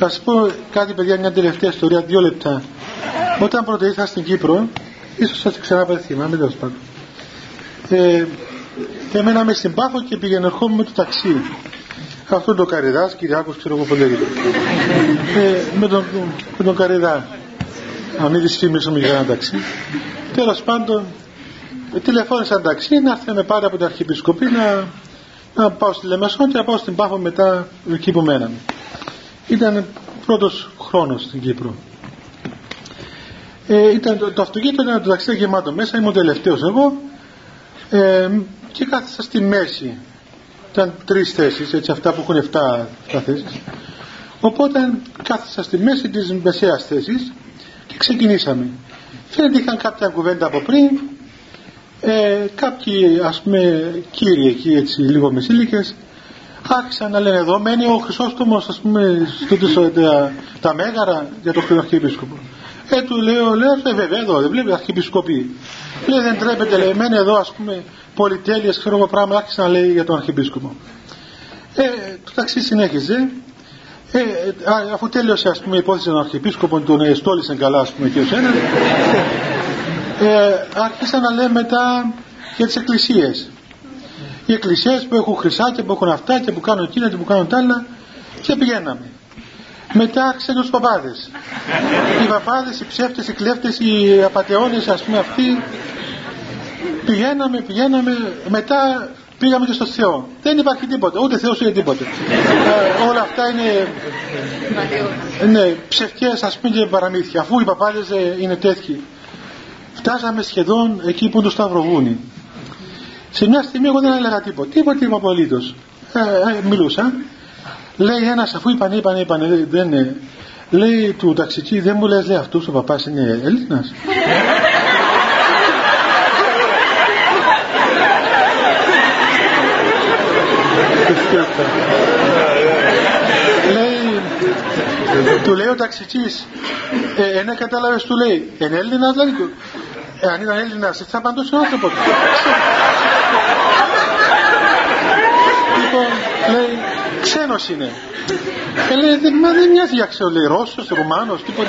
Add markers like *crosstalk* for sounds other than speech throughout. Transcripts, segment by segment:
Θα σας πω κάτι, παιδιά, μια τελευταία ιστορία, δύο λεπτά. Όταν πρώτα ήρθα στην Κύπρο, ίσως σα ξανά θυμάμαι, τέλος πάντων. Ε, εμένα μες στην Πάφο και πήγαινε ερχόμουν με το ταξί. Αυτό το Καριδά, Κυριάκος, ξέρω εγώ πολύ. Ε, με, τον, με τον Καριδά. Αν ήδη θυμίσαμε για ένα ταξί. Τέλος πάντων, τηλεφώνησα ταξί να έρθει με πάρει από την Αρχιεπισκοπή να, να πάω στη Λεμεσό και να πάω στην Πάφο μετά εκεί που μέναμε. Ήταν πρώτος χρόνος στην Κύπρο. Ε, ήταν το, το αυτοκίνητο ήταν το ταξίδι γεμάτο μέσα, ήμουν τελευταίος εγώ ε, και κάθισα στη μέση. Ήταν τρεις θέσεις, έτσι αυτά που έχουν 7, 7 θέσεις. Οπότε κάθισα στη μέση της μεσαίας θέσης και ξεκινήσαμε. Φαίνεται είχαν κάποια κουβέντα από πριν, ε, κάποιοι ας πούμε κύριοι εκεί έτσι λίγο μεσήλικες άρχισαν να λένε εδώ μένει ο Χρυσόστομος ας πούμε στο, τα, τα μέγαρα για τον Αρχιεπίσκοπο. Ε του λέω, λέω ε, βέβαια εδώ δεν βλέπει Αρχιεπισκοπή. Λέει δεν τρέπεται λέει μένει εδώ ας πούμε πολυτέλειες ξέρω εγώ πράγμα άρχισε να λέει για τον Αρχιεπίσκοπο. Ε, το ταξί συνέχιζε. Ε, αφού τέλειωσε ας πούμε η υπόθεση των Αρχιεπίσκοπων τον εστόλησαν καλά ας πούμε και ως ένα ε, άρχισαν να λέει μετά για τις εκκλησίες οι εκκλησίες που έχουν χρυσάκια, που έχουν αυτά και που κάνουν εκείνα και που κάνουν τα άλλα και πηγαίναμε. Μετά ξέρετε τους παπάδες. Οι παπάδες, οι ψεύτες, οι κλέφτες, οι απαταιώνες ας πούμε αυτοί πηγαίναμε, πηγαίναμε, μετά πήγαμε και στο Θεό. Δεν υπάρχει τίποτα, ούτε Θεός ούτε τίποτα. ε, όλα αυτά είναι ναι, ψευκές ας πούμε και παραμύθια, αφού οι παπάδες ε, είναι τέτοιοι. Φτάσαμε σχεδόν εκεί που είναι το Σταυροβούνι. Σε μια στιγμή εγώ δεν έλεγα τίποτα, τίποτα είπα απολύτως. Ε, ε, μιλούσα. Λέει ένας, αφού είπαν, είπαν, είπαν, δεν είναι. Λέει του ταξιτζή, δεν μου λες, λέει αυτός ο παπάς είναι Έλληνας. λέει, του λέει ο ταξιτζής, ε, ένα κατάλαβες του λέει, είναι Έλληνα δηλαδή, ε, αν ήταν Έλληνας θα απαντούσε ο άνθρωπος λοιπόν λέει ξένος είναι. Ε, λέει δεν, μα δεν μοιάζει για ξένο λέει Ρώσος, Ρουμάνος τίποτα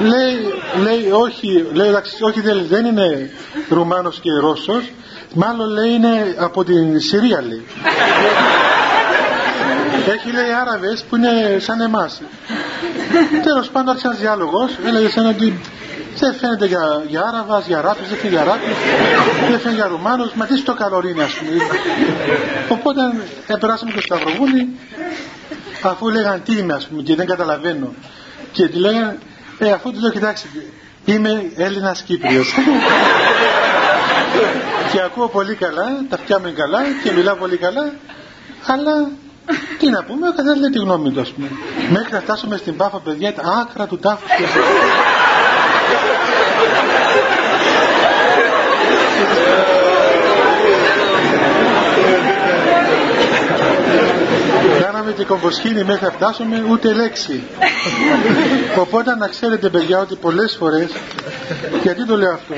λέει, λέει όχι λέει, όχι δεν, δεν είναι Ρουμάνος και Ρώσος μάλλον λέει είναι από την Συρία λέει έχει λέει Άραβες που είναι σαν εμάς. Τέλος πάντων άρχισε ένας διάλογος έλεγε σαν ότι δεν φαίνεται για, για Άραβας, για Ράπης, δεν φαίνεται για Ράπης, δεν φαίνεται για Ρουμάνος, μα τι στο καλό είναι ας πούμε. Οπότε περάσαμε και στο Σταυροβούνι, αφού λέγαν τι είμαι ας πούμε και δεν καταλαβαίνω. Και τη λέγανε, ε, αφού του λέω κοιτάξτε, είμαι Έλληνας Κύπριος. και ακούω πολύ καλά, τα φτιάμε καλά και μιλάω πολύ καλά, αλλά τι να πούμε, ο καθένας λέει τη γνώμη του ας πούμε. Μέχρι να φτάσουμε στην Πάφα παιδιά, τα άκρα του τάφου Κάναμε και κομποσχήνη μέχρι να φτάσουμε ούτε λέξη. *laughs* Οπότε να ξέρετε παιδιά ότι πολλές φορές, γιατί το λέω αυτό,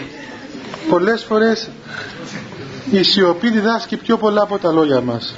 πολλές φορές η σιωπή διδάσκει πιο πολλά από τα λόγια μας.